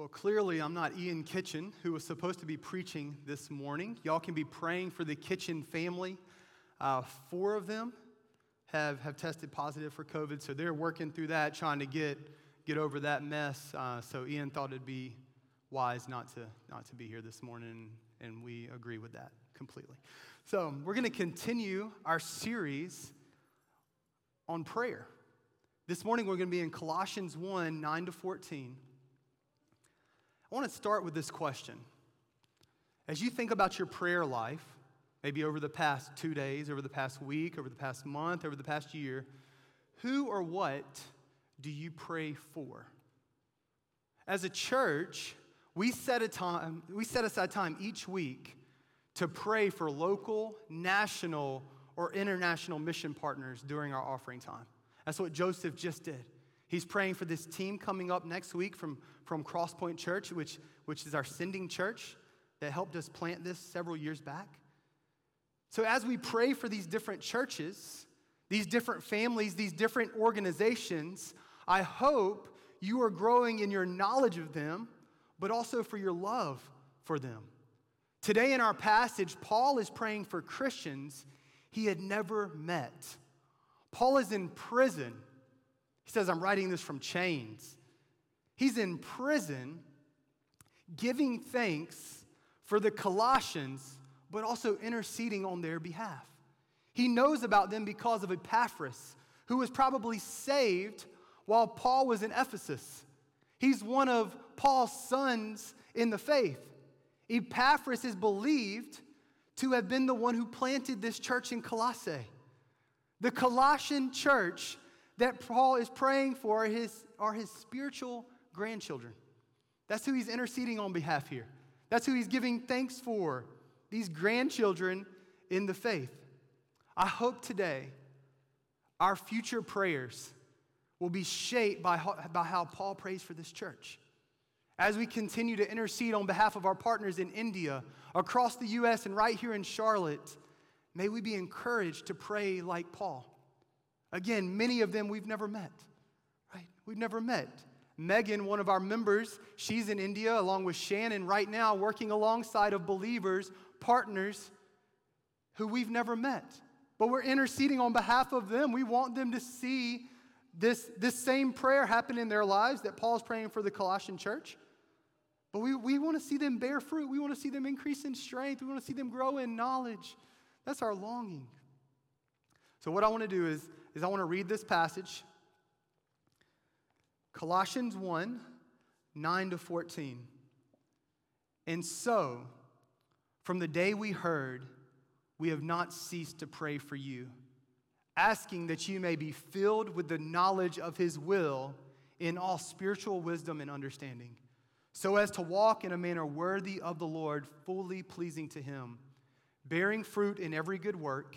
Well, clearly, I'm not Ian Kitchen, who was supposed to be preaching this morning. Y'all can be praying for the Kitchen family. Uh, four of them have, have tested positive for COVID, so they're working through that, trying to get, get over that mess. Uh, so, Ian thought it'd be wise not to, not to be here this morning, and we agree with that completely. So, we're going to continue our series on prayer. This morning, we're going to be in Colossians 1 9 to 14. I want to start with this question. As you think about your prayer life, maybe over the past two days, over the past week, over the past month, over the past year, who or what do you pray for? As a church, we set, a time, we set aside time each week to pray for local, national, or international mission partners during our offering time. That's what Joseph just did. He's praying for this team coming up next week from, from Crosspoint Church, which, which is our sending church that helped us plant this several years back. So, as we pray for these different churches, these different families, these different organizations, I hope you are growing in your knowledge of them, but also for your love for them. Today in our passage, Paul is praying for Christians he had never met. Paul is in prison he says, I'm writing this from chains. He's in prison giving thanks for the Colossians, but also interceding on their behalf. He knows about them because of Epaphras, who was probably saved while Paul was in Ephesus. He's one of Paul's sons in the faith. Epaphras is believed to have been the one who planted this church in Colossae. The Colossian church that Paul is praying for are his, are his spiritual grandchildren. That's who he's interceding on behalf here. That's who he's giving thanks for, these grandchildren in the faith. I hope today our future prayers will be shaped by how, by how Paul prays for this church. As we continue to intercede on behalf of our partners in India, across the U.S., and right here in Charlotte, may we be encouraged to pray like Paul. Again, many of them we've never met, right? We've never met. Megan, one of our members, she's in India along with Shannon right now, working alongside of believers, partners who we've never met. But we're interceding on behalf of them. We want them to see this, this same prayer happen in their lives that Paul's praying for the Colossian church. But we, we want to see them bear fruit. We want to see them increase in strength. We want to see them grow in knowledge. That's our longing. So, what I want to do is, is I want to read this passage Colossians 1 9 to 14. And so, from the day we heard, we have not ceased to pray for you, asking that you may be filled with the knowledge of his will in all spiritual wisdom and understanding, so as to walk in a manner worthy of the Lord, fully pleasing to him, bearing fruit in every good work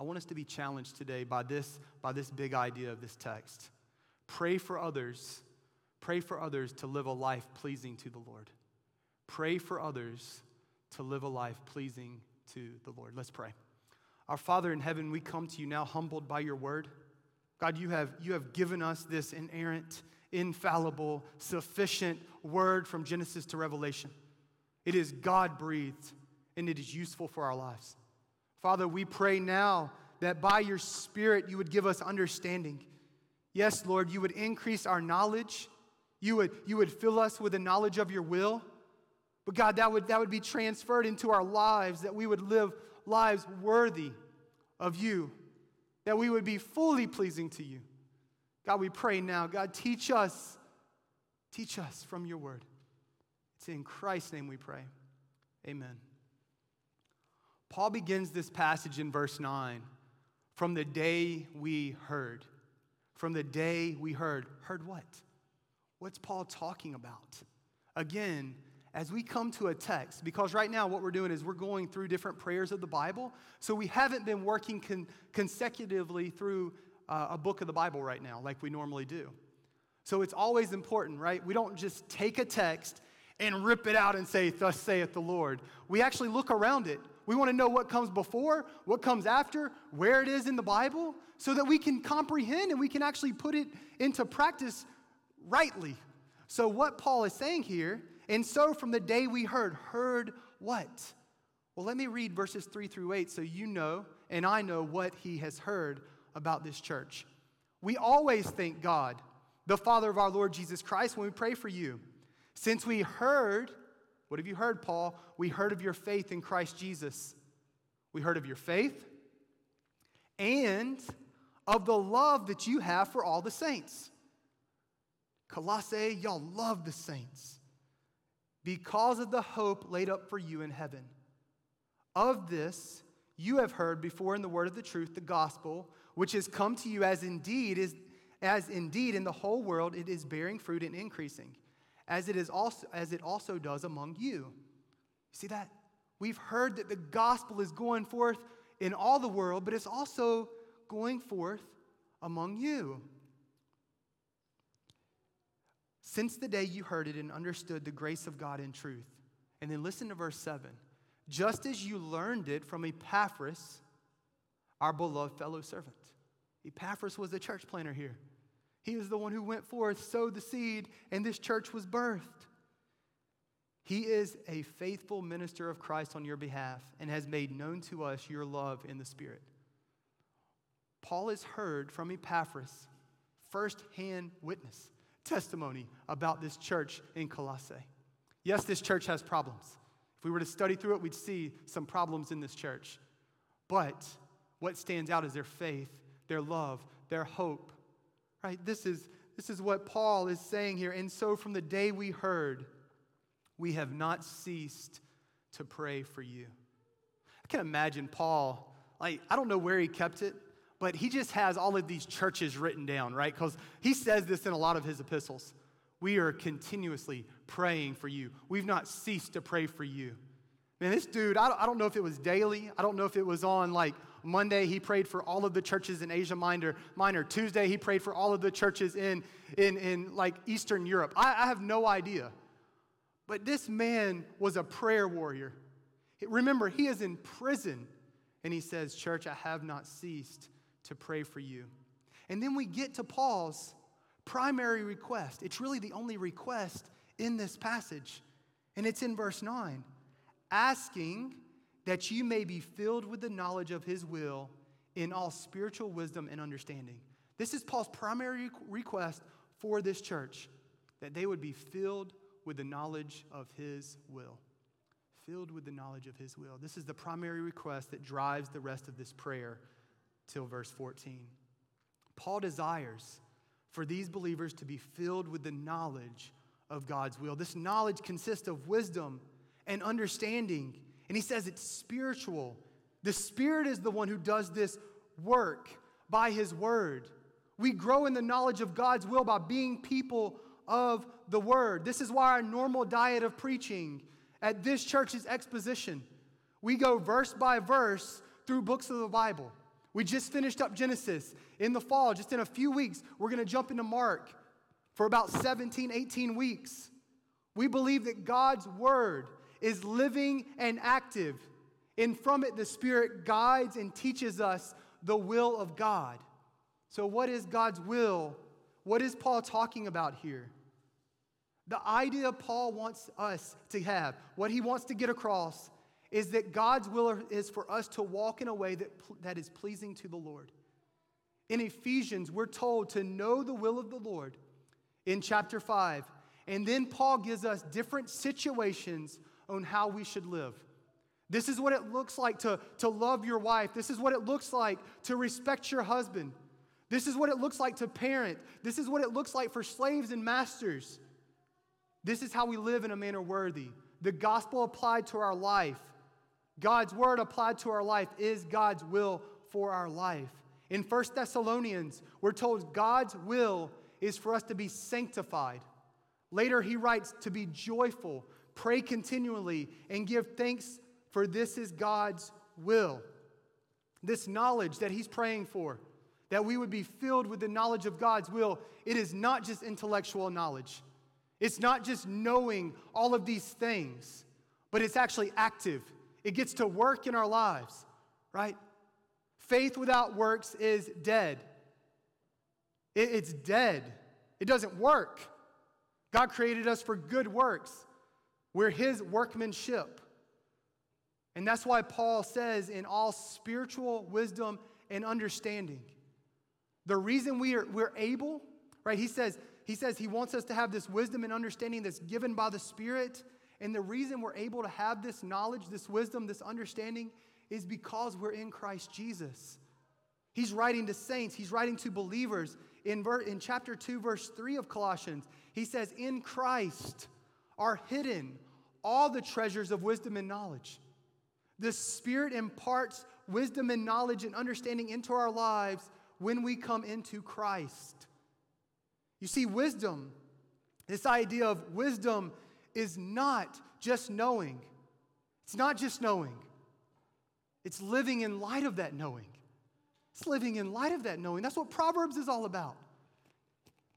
I want us to be challenged today by this, by this big idea of this text. Pray for others. Pray for others to live a life pleasing to the Lord. Pray for others to live a life pleasing to the Lord. Let's pray. Our Father in heaven, we come to you now humbled by your word. God, you have, you have given us this inerrant, infallible, sufficient word from Genesis to Revelation. It is God breathed and it is useful for our lives. Father, we pray now that by your Spirit you would give us understanding. Yes, Lord, you would increase our knowledge. You would, you would fill us with the knowledge of your will. But God, that would, that would be transferred into our lives, that we would live lives worthy of you, that we would be fully pleasing to you. God, we pray now. God, teach us. Teach us from your word. It's in Christ's name we pray. Amen. Paul begins this passage in verse 9 from the day we heard. From the day we heard. Heard what? What's Paul talking about? Again, as we come to a text, because right now what we're doing is we're going through different prayers of the Bible. So we haven't been working con- consecutively through uh, a book of the Bible right now like we normally do. So it's always important, right? We don't just take a text and rip it out and say, Thus saith the Lord. We actually look around it. We want to know what comes before, what comes after, where it is in the Bible, so that we can comprehend and we can actually put it into practice rightly. So, what Paul is saying here, and so from the day we heard, heard what? Well, let me read verses 3 through 8 so you know and I know what he has heard about this church. We always thank God, the Father of our Lord Jesus Christ, when we pray for you. Since we heard, what have you heard, Paul? We heard of your faith in Christ Jesus. We heard of your faith and of the love that you have for all the saints. Colossae, y'all love the saints because of the hope laid up for you in heaven. Of this you have heard before in the word of the truth, the gospel, which has come to you as indeed is as indeed in the whole world it is bearing fruit and increasing, as it is also as it also does among you. See that? We've heard that the gospel is going forth in all the world, but it's also going forth among you. Since the day you heard it and understood the grace of God in truth. And then listen to verse 7. Just as you learned it from Epaphras, our beloved fellow servant. Epaphras was the church planter here. He is the one who went forth, sowed the seed, and this church was birthed. He is a faithful minister of Christ on your behalf and has made known to us your love in the Spirit. Paul has heard from Epaphras, firsthand witness testimony about this church in Colossae. Yes, this church has problems. If we were to study through it, we'd see some problems in this church. But what stands out is their faith, their love, their hope. Right? This is, this is what Paul is saying here. And so from the day we heard, we have not ceased to pray for you. I can imagine Paul, like, I don't know where he kept it, but he just has all of these churches written down, right? Because he says this in a lot of his epistles. We are continuously praying for you. We've not ceased to pray for you. Man, this dude, I don't know if it was daily. I don't know if it was on like Monday, he prayed for all of the churches in Asia Minor. Minor. Tuesday, he prayed for all of the churches in, in, in like Eastern Europe. I, I have no idea. But this man was a prayer warrior. Remember, he is in prison. And he says, Church, I have not ceased to pray for you. And then we get to Paul's primary request. It's really the only request in this passage, and it's in verse 9 asking that you may be filled with the knowledge of his will in all spiritual wisdom and understanding. This is Paul's primary request for this church that they would be filled with the knowledge of his will. Filled with the knowledge of his will. This is the primary request that drives the rest of this prayer till verse 14. Paul desires for these believers to be filled with the knowledge of God's will. This knowledge consists of wisdom and understanding. And he says it's spiritual. The Spirit is the one who does this work by his word. We grow in the knowledge of God's will by being people of the word. This is why our normal diet of preaching at this church is exposition. We go verse by verse through books of the Bible. We just finished up Genesis. In the fall, just in a few weeks, we're going to jump into Mark for about 17, 18 weeks. We believe that God's word is living and active, and from it, the Spirit guides and teaches us the will of God. So, what is God's will? What is Paul talking about here? The idea Paul wants us to have, what he wants to get across, is that God's will is for us to walk in a way that, that is pleasing to the Lord. In Ephesians, we're told to know the will of the Lord in chapter 5. And then Paul gives us different situations on how we should live. This is what it looks like to, to love your wife. This is what it looks like to respect your husband. This is what it looks like to parent. This is what it looks like for slaves and masters. This is how we live in a manner worthy. The gospel applied to our life God's word applied to our life is God's will for our life. In 1 Thessalonians, we're told God's will is for us to be sanctified. Later, he writes to be joyful, Pray continually and give thanks, for this is God's will. This knowledge that he's praying for, that we would be filled with the knowledge of God's will, it is not just intellectual knowledge. It's not just knowing all of these things, but it's actually active. It gets to work in our lives, right? Faith without works is dead. It's dead. It doesn't work. God created us for good works. We're His workmanship. And that's why Paul says, in all spiritual wisdom and understanding. The reason we are, we're able, right? He says, he says he wants us to have this wisdom and understanding that's given by the Spirit. And the reason we're able to have this knowledge, this wisdom, this understanding is because we're in Christ Jesus. He's writing to saints, he's writing to believers. In, ver- in chapter 2, verse 3 of Colossians, he says, In Christ are hidden all the treasures of wisdom and knowledge. The Spirit imparts wisdom and knowledge and understanding into our lives when we come into Christ. You see, wisdom, this idea of wisdom, is not just knowing. It's not just knowing, it's living in light of that knowing. It's living in light of that knowing. That's what Proverbs is all about.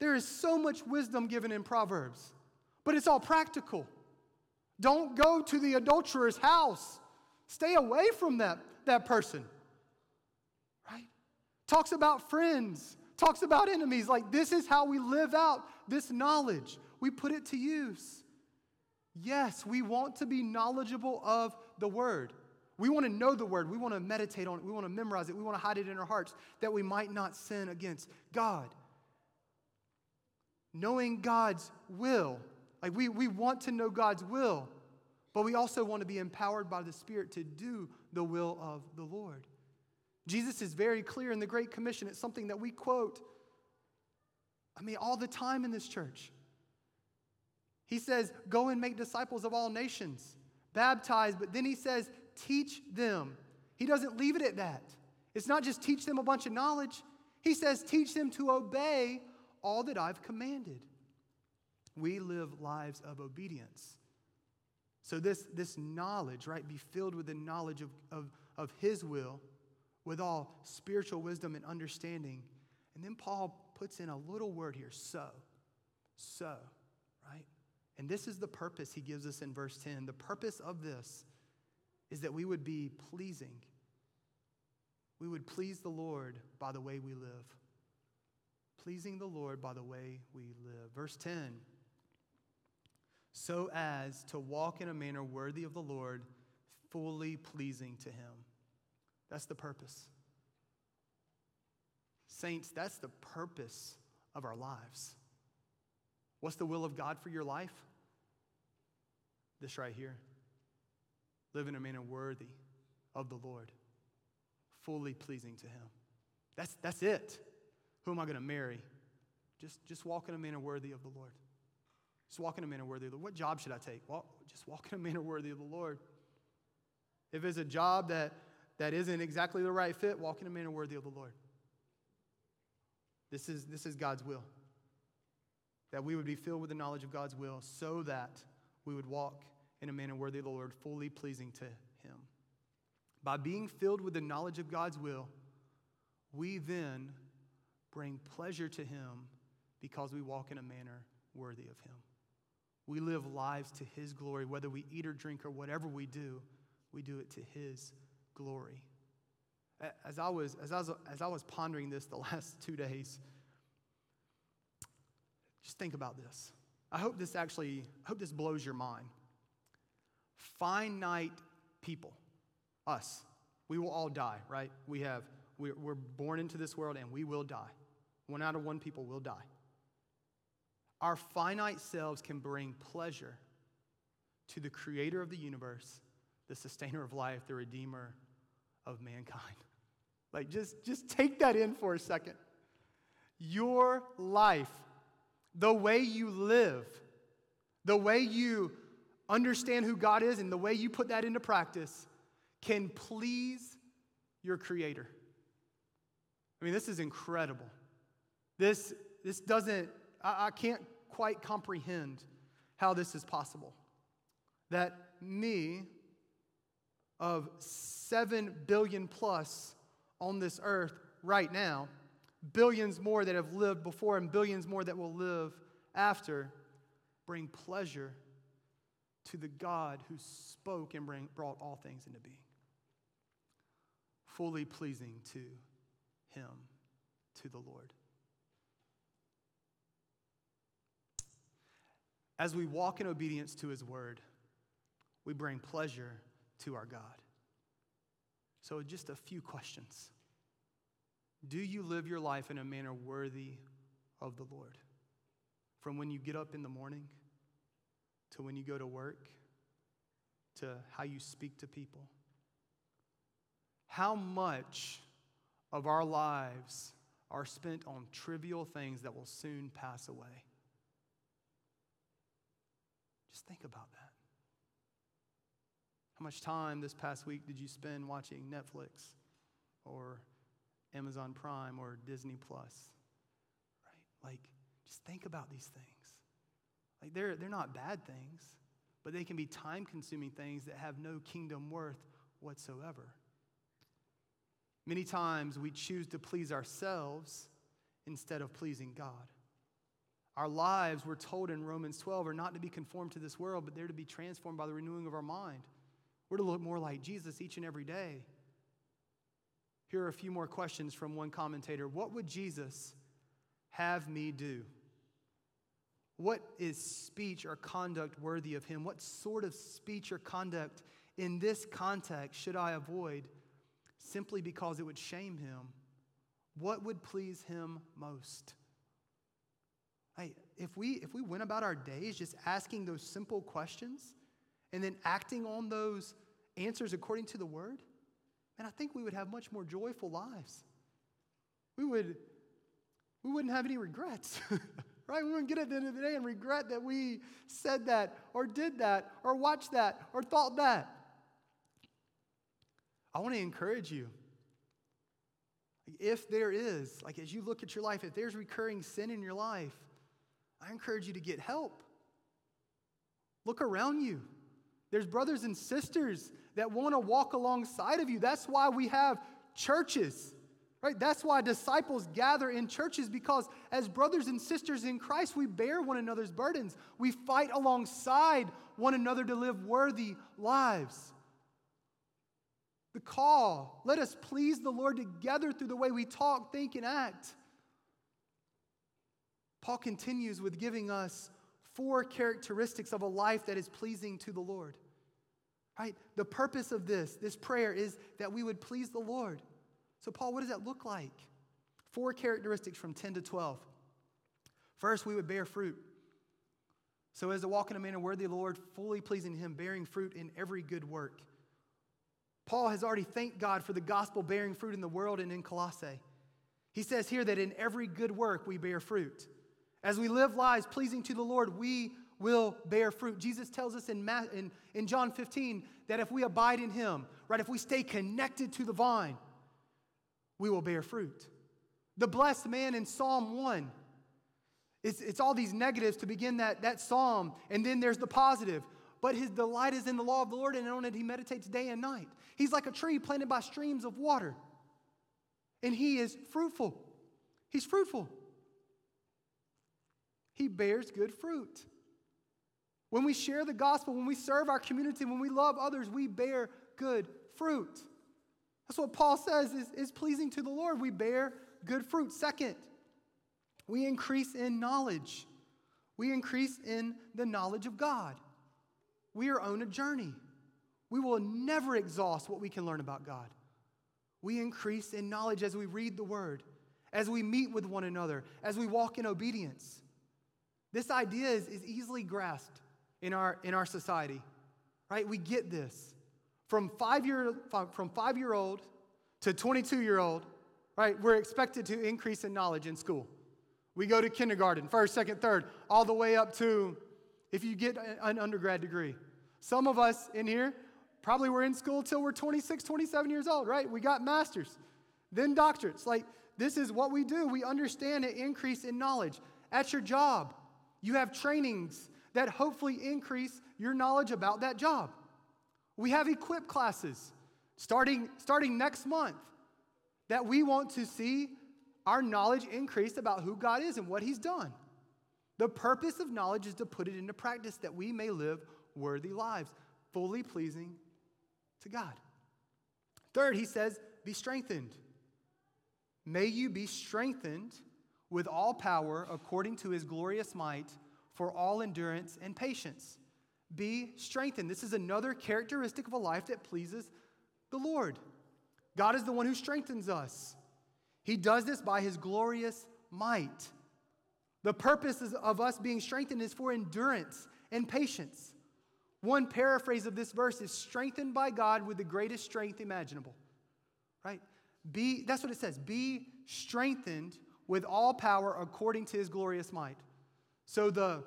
There is so much wisdom given in Proverbs, but it's all practical. Don't go to the adulterer's house. Stay away from that, that person. Right? Talks about friends, talks about enemies. Like, this is how we live out this knowledge. We put it to use. Yes, we want to be knowledgeable of the word. We want to know the word. We want to meditate on it. We want to memorize it. We want to hide it in our hearts that we might not sin against God. Knowing God's will. Like we, we want to know God's will, but we also want to be empowered by the Spirit to do the will of the Lord. Jesus is very clear in the Great Commission. It's something that we quote, I mean, all the time in this church. He says, Go and make disciples of all nations, baptize, but then he says, teach them. He doesn't leave it at that. It's not just teach them a bunch of knowledge, he says, teach them to obey all that I've commanded. We live lives of obedience. So, this, this knowledge, right, be filled with the knowledge of, of, of His will, with all spiritual wisdom and understanding. And then Paul puts in a little word here so. So, right? And this is the purpose he gives us in verse 10. The purpose of this is that we would be pleasing. We would please the Lord by the way we live. Pleasing the Lord by the way we live. Verse 10 so as to walk in a manner worthy of the Lord, fully pleasing to Him. That's the purpose. Saints, that's the purpose of our lives. What's the will of God for your life? This right here live in a manner worthy of the Lord, fully pleasing to Him. That's, that's it. Who am I going to marry? Just, just walk in a manner worthy of the Lord. Just walk in a manner worthy of the Lord. What job should I take? Well, just walk in a manner worthy of the Lord. If it's a job that, that isn't exactly the right fit, walk in a manner worthy of the Lord. This is, this is God's will. That we would be filled with the knowledge of God's will so that we would walk in a manner worthy of the Lord, fully pleasing to Him. By being filled with the knowledge of God's will, we then bring pleasure to Him because we walk in a manner worthy of Him. We live lives to His glory, whether we eat or drink or whatever we do, we do it to His glory. As I was, as I was, as I was pondering this the last two days, just think about this. I hope this actually, I hope this blows your mind finite people, us. We will all die, right? We have, we're born into this world and we will die. One out of one people will die. Our finite selves can bring pleasure to the creator of the universe, the sustainer of life, the redeemer of mankind. Like, just, just take that in for a second. Your life, the way you live, the way you understand who God is and the way you put that into practice can please your Creator. I mean, this is incredible. This, this doesn't, I, I can't quite comprehend how this is possible. that me, of 7 billion plus on this earth right now, billions more that have lived before and billions more that will live after, bring pleasure to the God who spoke and bring, brought all things into being. Fully pleasing to Him, to the Lord. As we walk in obedience to His word, we bring pleasure to our God. So, just a few questions. Do you live your life in a manner worthy of the Lord? From when you get up in the morning to when you go to work to how you speak to people? How much of our lives are spent on trivial things that will soon pass away? Just think about that. How much time this past week did you spend watching Netflix or Amazon Prime or Disney Plus? Right? Like, just think about these things. Like, they're, they're not bad things, but they can be time consuming things that have no kingdom worth whatsoever. Many times we choose to please ourselves instead of pleasing God. Our lives, we're told in Romans 12, are not to be conformed to this world, but they're to be transformed by the renewing of our mind. We're to look more like Jesus each and every day. Here are a few more questions from one commentator. What would Jesus have me do? What is speech or conduct worthy of him? What sort of speech or conduct in this context should I avoid simply because it would shame him? What would please him most? If we, if we went about our days just asking those simple questions and then acting on those answers according to the word, and I think we would have much more joyful lives. We would we wouldn't have any regrets. right? We wouldn't get at the end of the day and regret that we said that or did that or watched that or thought that. I want to encourage you. If there is, like as you look at your life, if there's recurring sin in your life, I encourage you to get help. Look around you. There's brothers and sisters that want to walk alongside of you. That's why we have churches, right? That's why disciples gather in churches because as brothers and sisters in Christ, we bear one another's burdens. We fight alongside one another to live worthy lives. The call, let us please the Lord together through the way we talk, think, and act. Paul continues with giving us four characteristics of a life that is pleasing to the Lord. Right? The purpose of this, this prayer, is that we would please the Lord. So, Paul, what does that look like? Four characteristics from 10 to 12. First, we would bear fruit. So, as to walk in a manner worthy of the Lord, fully pleasing Him, bearing fruit in every good work. Paul has already thanked God for the gospel bearing fruit in the world and in Colossae. He says here that in every good work we bear fruit. As we live lives pleasing to the Lord, we will bear fruit. Jesus tells us in, in, in John 15 that if we abide in Him, right, if we stay connected to the vine, we will bear fruit. The blessed man in Psalm 1, it's, it's all these negatives to begin that, that psalm, and then there's the positive. But his delight is in the law of the Lord, and on it he meditates day and night. He's like a tree planted by streams of water, and he is fruitful. He's fruitful. He bears good fruit. When we share the gospel, when we serve our community, when we love others, we bear good fruit. That's what Paul says is, is pleasing to the Lord. We bear good fruit. Second, we increase in knowledge. We increase in the knowledge of God. We are on a journey. We will never exhaust what we can learn about God. We increase in knowledge as we read the word, as we meet with one another, as we walk in obedience. This idea is, is easily grasped in our, in our society, right? We get this. From five year, from five year old to 22 year old, right? We're expected to increase in knowledge in school. We go to kindergarten, first, second, third, all the way up to if you get an undergrad degree. Some of us in here probably were in school till we're 26, 27 years old, right? We got masters, then doctorates. Like, this is what we do. We understand an increase in knowledge. At your job, you have trainings that hopefully increase your knowledge about that job. We have equip classes starting, starting next month that we want to see our knowledge increase about who God is and what He's done. The purpose of knowledge is to put it into practice that we may live worthy lives, fully pleasing to God. Third, he says, be strengthened. May you be strengthened with all power according to his glorious might for all endurance and patience. Be strengthened. This is another characteristic of a life that pleases the Lord. God is the one who strengthens us. He does this by his glorious might. The purpose of us being strengthened is for endurance and patience. One paraphrase of this verse is strengthened by God with the greatest strength imaginable. Right? Be that's what it says. Be strengthened with all power according to his glorious might. So the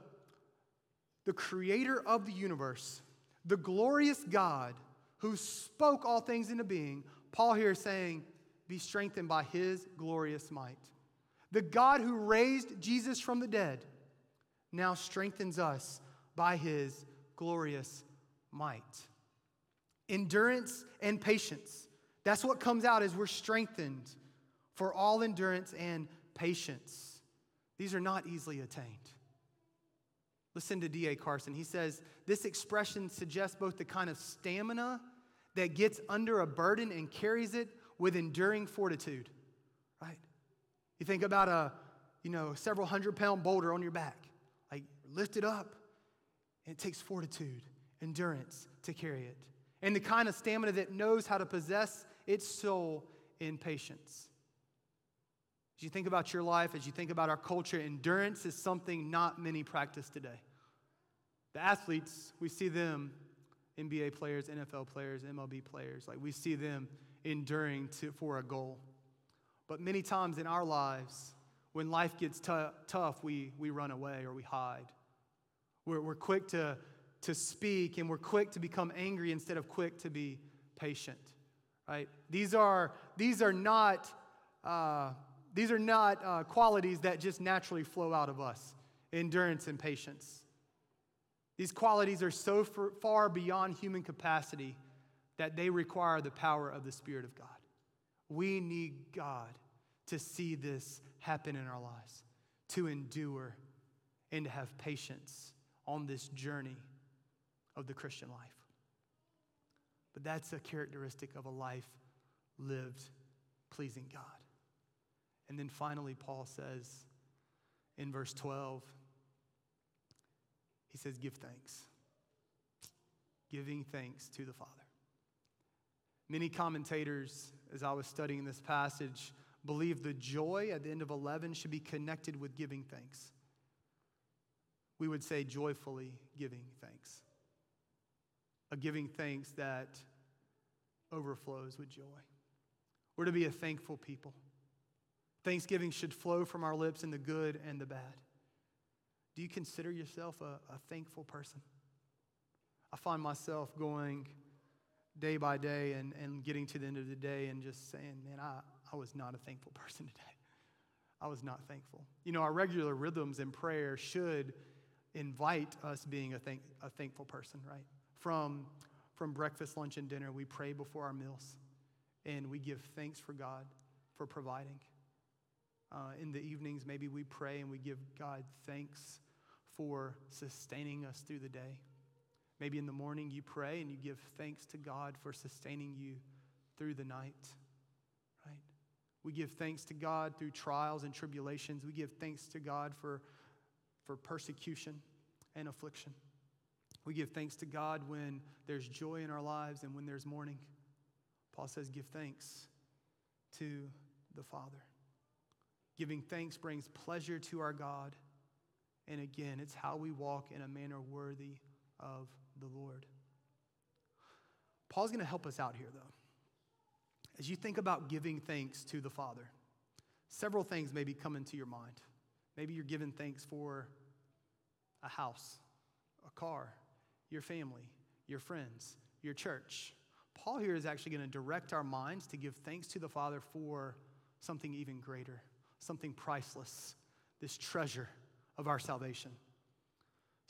the creator of the universe, the glorious God who spoke all things into being, Paul here is saying, be strengthened by his glorious might. The God who raised Jesus from the dead now strengthens us by his glorious might. Endurance and patience. That's what comes out as we're strengthened for all endurance and patience. These are not easily attained. Listen to D.A. Carson. He says this expression suggests both the kind of stamina that gets under a burden and carries it with enduring fortitude, right? You think about a, you know, several hundred pound boulder on your back, like lift it up, and it takes fortitude, endurance to carry it. And the kind of stamina that knows how to possess its soul in patience. As you think about your life, as you think about our culture, endurance is something not many practice today. The athletes, we see them, NBA players, NFL players, MLB players, like we see them enduring to, for a goal. But many times in our lives, when life gets t- tough, we, we run away or we hide. We're, we're quick to, to speak and we're quick to become angry instead of quick to be patient. Right? These are, these are not, uh, these are not uh, qualities that just naturally flow out of us endurance and patience. These qualities are so far beyond human capacity that they require the power of the Spirit of God. We need God to see this happen in our lives, to endure, and to have patience on this journey of the Christian life. But that's a characteristic of a life lived pleasing God. And then finally, Paul says in verse 12, he says, Give thanks. Giving thanks to the Father. Many commentators, as I was studying this passage, believe the joy at the end of 11 should be connected with giving thanks. We would say joyfully giving thanks. A giving thanks that overflows with joy. We're to be a thankful people. Thanksgiving should flow from our lips in the good and the bad. Do you consider yourself a, a thankful person? I find myself going day by day and, and getting to the end of the day and just saying, man, I, I was not a thankful person today. I was not thankful. You know, our regular rhythms in prayer should invite us being a, thank, a thankful person, right? From, from breakfast, lunch, and dinner, we pray before our meals and we give thanks for God for providing. Uh, in the evenings, maybe we pray and we give God thanks for sustaining us through the day. Maybe in the morning you pray and you give thanks to God for sustaining you through the night, right? We give thanks to God through trials and tribulations. We give thanks to God for, for persecution and affliction. We give thanks to God when there's joy in our lives and when there's mourning. Paul says, Give thanks to the Father. Giving thanks brings pleasure to our God. And again, it's how we walk in a manner worthy of the Lord. Paul's going to help us out here, though. As you think about giving thanks to the Father, several things may be coming to your mind. Maybe you're giving thanks for a house, a car, your family, your friends, your church. Paul here is actually going to direct our minds to give thanks to the Father for something even greater, something priceless, this treasure of our salvation.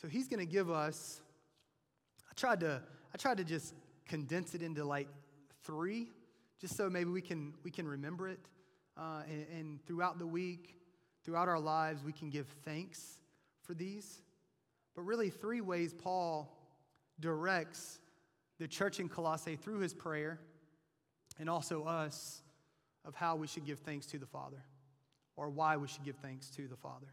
So he's going to give us, I tried to, I tried to just condense it into like three, just so maybe we can, we can remember it. Uh, and, and throughout the week, throughout our lives, we can give thanks for these. But really, three ways Paul directs the church in Colossae through his prayer and also us of how we should give thanks to the Father or why we should give thanks to the Father.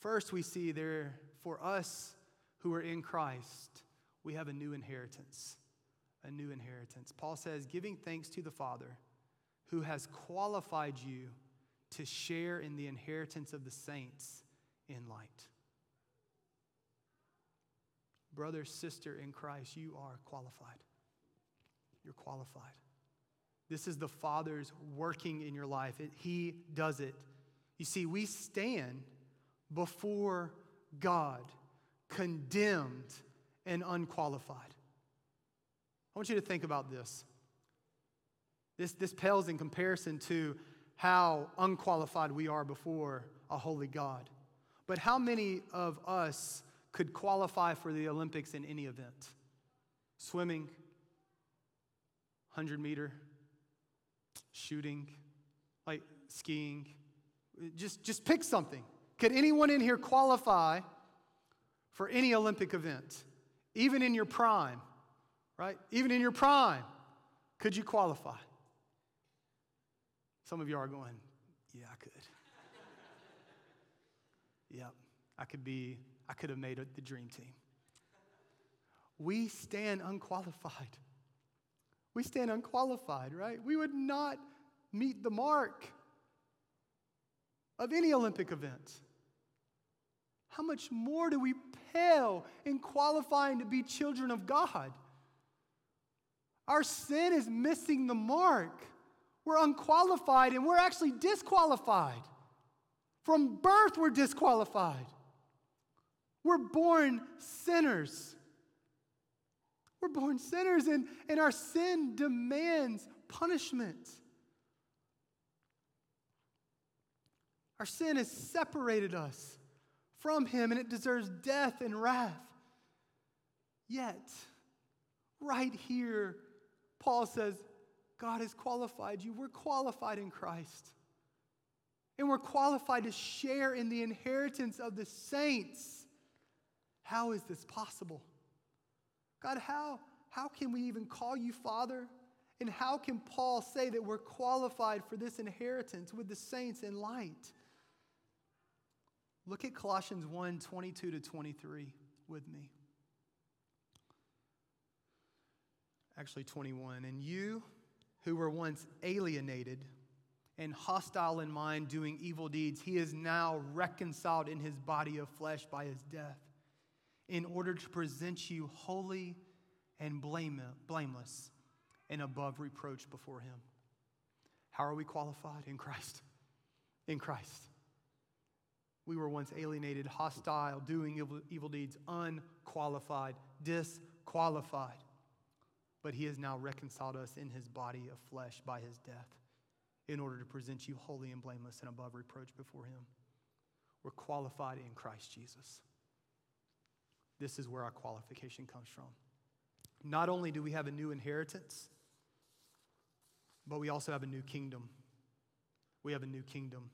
First, we see there for us who are in Christ, we have a new inheritance. A new inheritance. Paul says, giving thanks to the Father who has qualified you to share in the inheritance of the saints in light. Brother, sister in Christ, you are qualified. You're qualified. This is the Father's working in your life. It, he does it. You see, we stand before God condemned and unqualified. I want you to think about this. This, this pales in comparison to how unqualified we are before a holy God. But how many of us could qualify for the Olympics in any event? Swimming, 100 meter, shooting, like skiing. Just, just pick something. Could anyone in here qualify for any Olympic event? Even in your prime, right? Even in your prime, could you qualify? Some of you are going, yeah, I could. yep, I could be, I could have made the dream team. We stand unqualified. We stand unqualified, right? We would not meet the mark of any Olympic event. How much more do we pale in qualifying to be children of God? Our sin is missing the mark. We're unqualified and we're actually disqualified. From birth, we're disqualified. We're born sinners. We're born sinners, and, and our sin demands punishment. Our sin has separated us from Him, and it deserves death and wrath. Yet, right here, Paul says, God has qualified you. We're qualified in Christ. And we're qualified to share in the inheritance of the saints. How is this possible? God, how, how can we even call you Father? And how can Paul say that we're qualified for this inheritance with the saints in light? Look at Colossians 1 22 to 23 with me. Actually, 21. And you who were once alienated and hostile in mind, doing evil deeds, he is now reconciled in his body of flesh by his death in order to present you holy and blameless and above reproach before Him. How are we qualified? In Christ. In Christ. We were once alienated, hostile, doing evil, evil deeds, unqualified, disqualified. But He has now reconciled us in His body of flesh by His death in order to present you holy and blameless and above reproach before Him. We're qualified in Christ Jesus. This is where our qualification comes from. Not only do we have a new inheritance, but we also have a new kingdom. We have a new kingdom.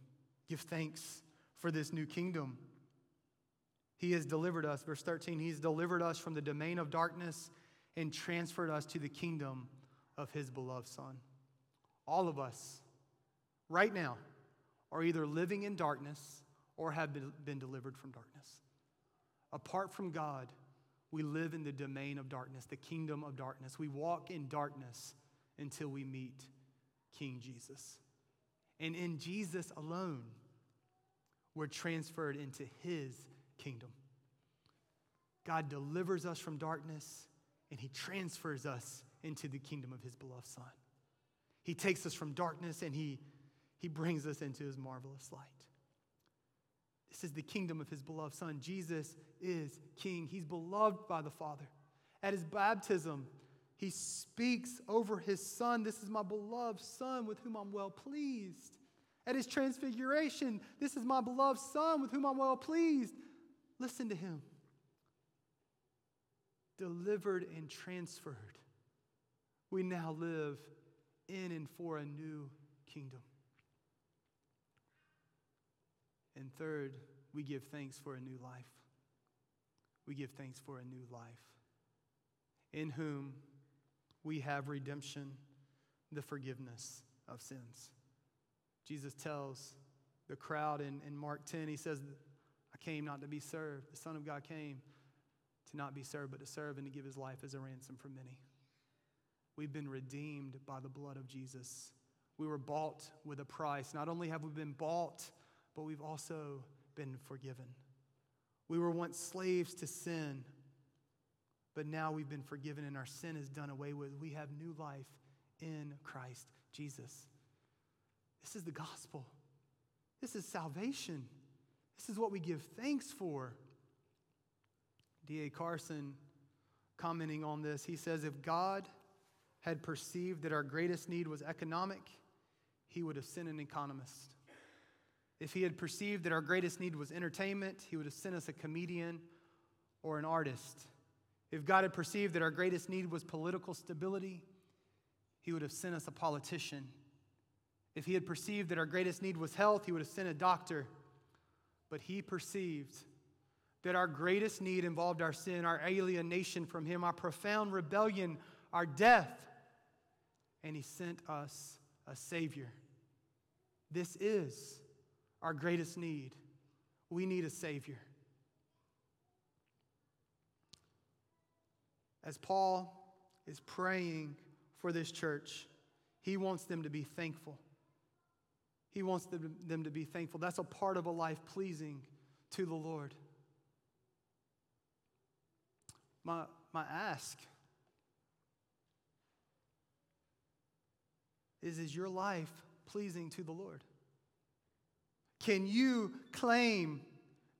Give thanks for this new kingdom. He has delivered us, verse 13, He's delivered us from the domain of darkness and transferred us to the kingdom of His beloved Son. All of us, right now, are either living in darkness or have been delivered from darkness. Apart from God, we live in the domain of darkness, the kingdom of darkness. We walk in darkness until we meet King Jesus. And in Jesus alone, we're transferred into his kingdom. God delivers us from darkness and he transfers us into the kingdom of his beloved Son. He takes us from darkness and he, he brings us into his marvelous light. This is the kingdom of his beloved Son. Jesus is King. He's beloved by the Father. At his baptism, he speaks over his Son. This is my beloved Son with whom I'm well pleased. At his transfiguration, this is my beloved Son with whom I'm well pleased. Listen to him. delivered and transferred, we now live in and for a new kingdom. And third, we give thanks for a new life. We give thanks for a new life in whom we have redemption, the forgiveness of sins. Jesus tells the crowd in, in Mark 10, he says, I came not to be served. The Son of God came to not be served, but to serve and to give his life as a ransom for many. We've been redeemed by the blood of Jesus. We were bought with a price. Not only have we been bought, but we've also been forgiven. We were once slaves to sin, but now we've been forgiven and our sin is done away with. We have new life in Christ Jesus. This is the gospel. This is salvation. This is what we give thanks for. D.A. Carson, commenting on this, he says, If God had perceived that our greatest need was economic, he would have sent an economist. If he had perceived that our greatest need was entertainment, he would have sent us a comedian or an artist. If God had perceived that our greatest need was political stability, he would have sent us a politician. If he had perceived that our greatest need was health, he would have sent a doctor. But he perceived that our greatest need involved our sin, our alienation from him, our profound rebellion, our death. And he sent us a Savior. This is our greatest need. We need a Savior. As Paul is praying for this church, he wants them to be thankful. He wants them, to be thankful. That's a part of a life pleasing to the Lord. My, my ask is Is your life pleasing to the Lord? Can you claim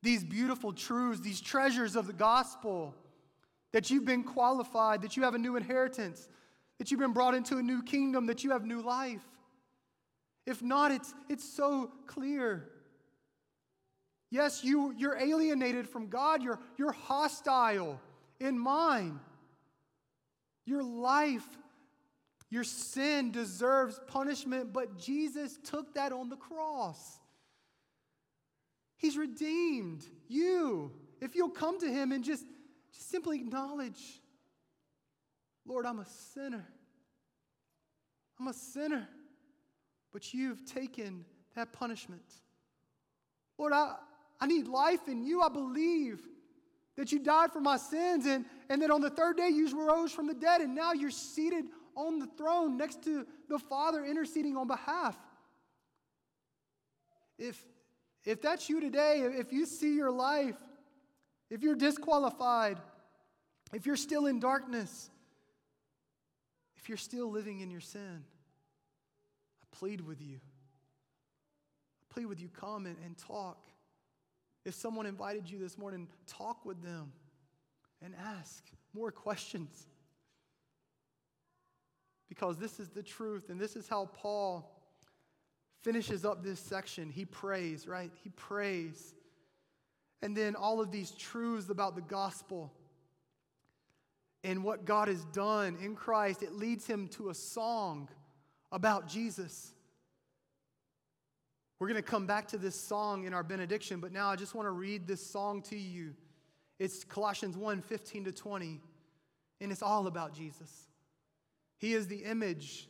these beautiful truths, these treasures of the gospel, that you've been qualified, that you have a new inheritance, that you've been brought into a new kingdom, that you have new life? If not, it's, it's so clear. Yes, you, you're alienated from God, you're, you're hostile in mind. Your life, your sin deserves punishment, but Jesus took that on the cross. He's redeemed you. If you'll come to Him and just, just simply acknowledge, Lord, I'm a sinner. I'm a sinner. But you've taken that punishment. Lord, I, I need life in you. I believe that you died for my sins and, and that on the third day you rose from the dead, and now you're seated on the throne next to the Father interceding on behalf. If, if that's you today, if you see your life, if you're disqualified, if you're still in darkness, if you're still living in your sin, I plead with you. I plead with you, come and, and talk. If someone invited you this morning, talk with them and ask more questions. Because this is the truth, and this is how Paul finishes up this section. He prays, right? He prays. And then all of these truths about the gospel and what God has done in Christ, it leads him to a song about Jesus. We're going to come back to this song in our benediction, but now I just want to read this song to you. It's Colossians 1 15 to 20, and it's all about Jesus. He is the image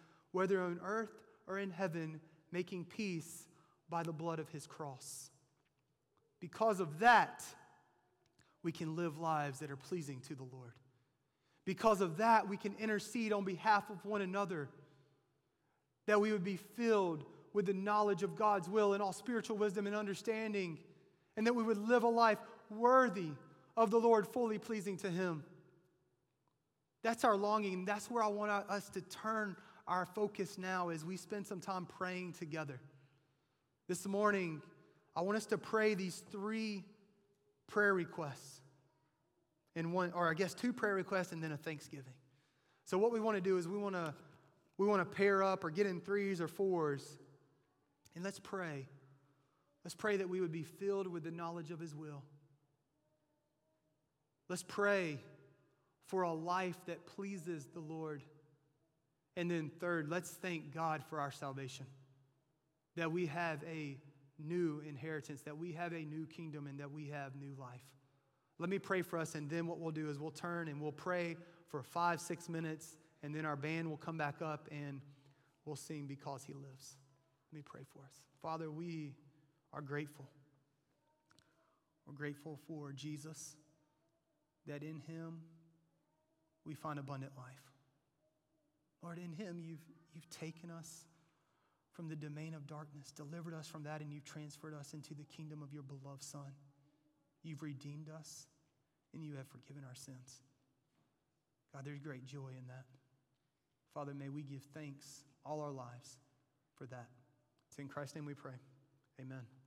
whether on earth or in heaven, making peace by the blood of his cross. Because of that, we can live lives that are pleasing to the Lord. Because of that, we can intercede on behalf of one another that we would be filled with the knowledge of God's will and all spiritual wisdom and understanding, and that we would live a life worthy of the Lord, fully pleasing to Him. That's our longing. That's where I want us to turn our focus now as we spend some time praying together. This morning, I want us to pray these three prayer requests. In one, or I guess two prayer requests and then a thanksgiving. So what we want to do is we want to we want to pair up or get in threes or fours and let's pray. Let's pray that we would be filled with the knowledge of his will. Let's pray for a life that pleases the Lord. And then, third, let's thank God for our salvation. That we have a new inheritance, that we have a new kingdom, and that we have new life. Let me pray for us, and then what we'll do is we'll turn and we'll pray for five, six minutes, and then our band will come back up and we'll sing Because He Lives. Let me pray for us. Father, we are grateful. We're grateful for Jesus, that in Him, we find abundant life. Lord, in Him, you've, you've taken us from the domain of darkness, delivered us from that, and you've transferred us into the kingdom of your beloved Son. You've redeemed us, and you have forgiven our sins. God, there's great joy in that. Father, may we give thanks all our lives for that. It's in Christ's name we pray. Amen.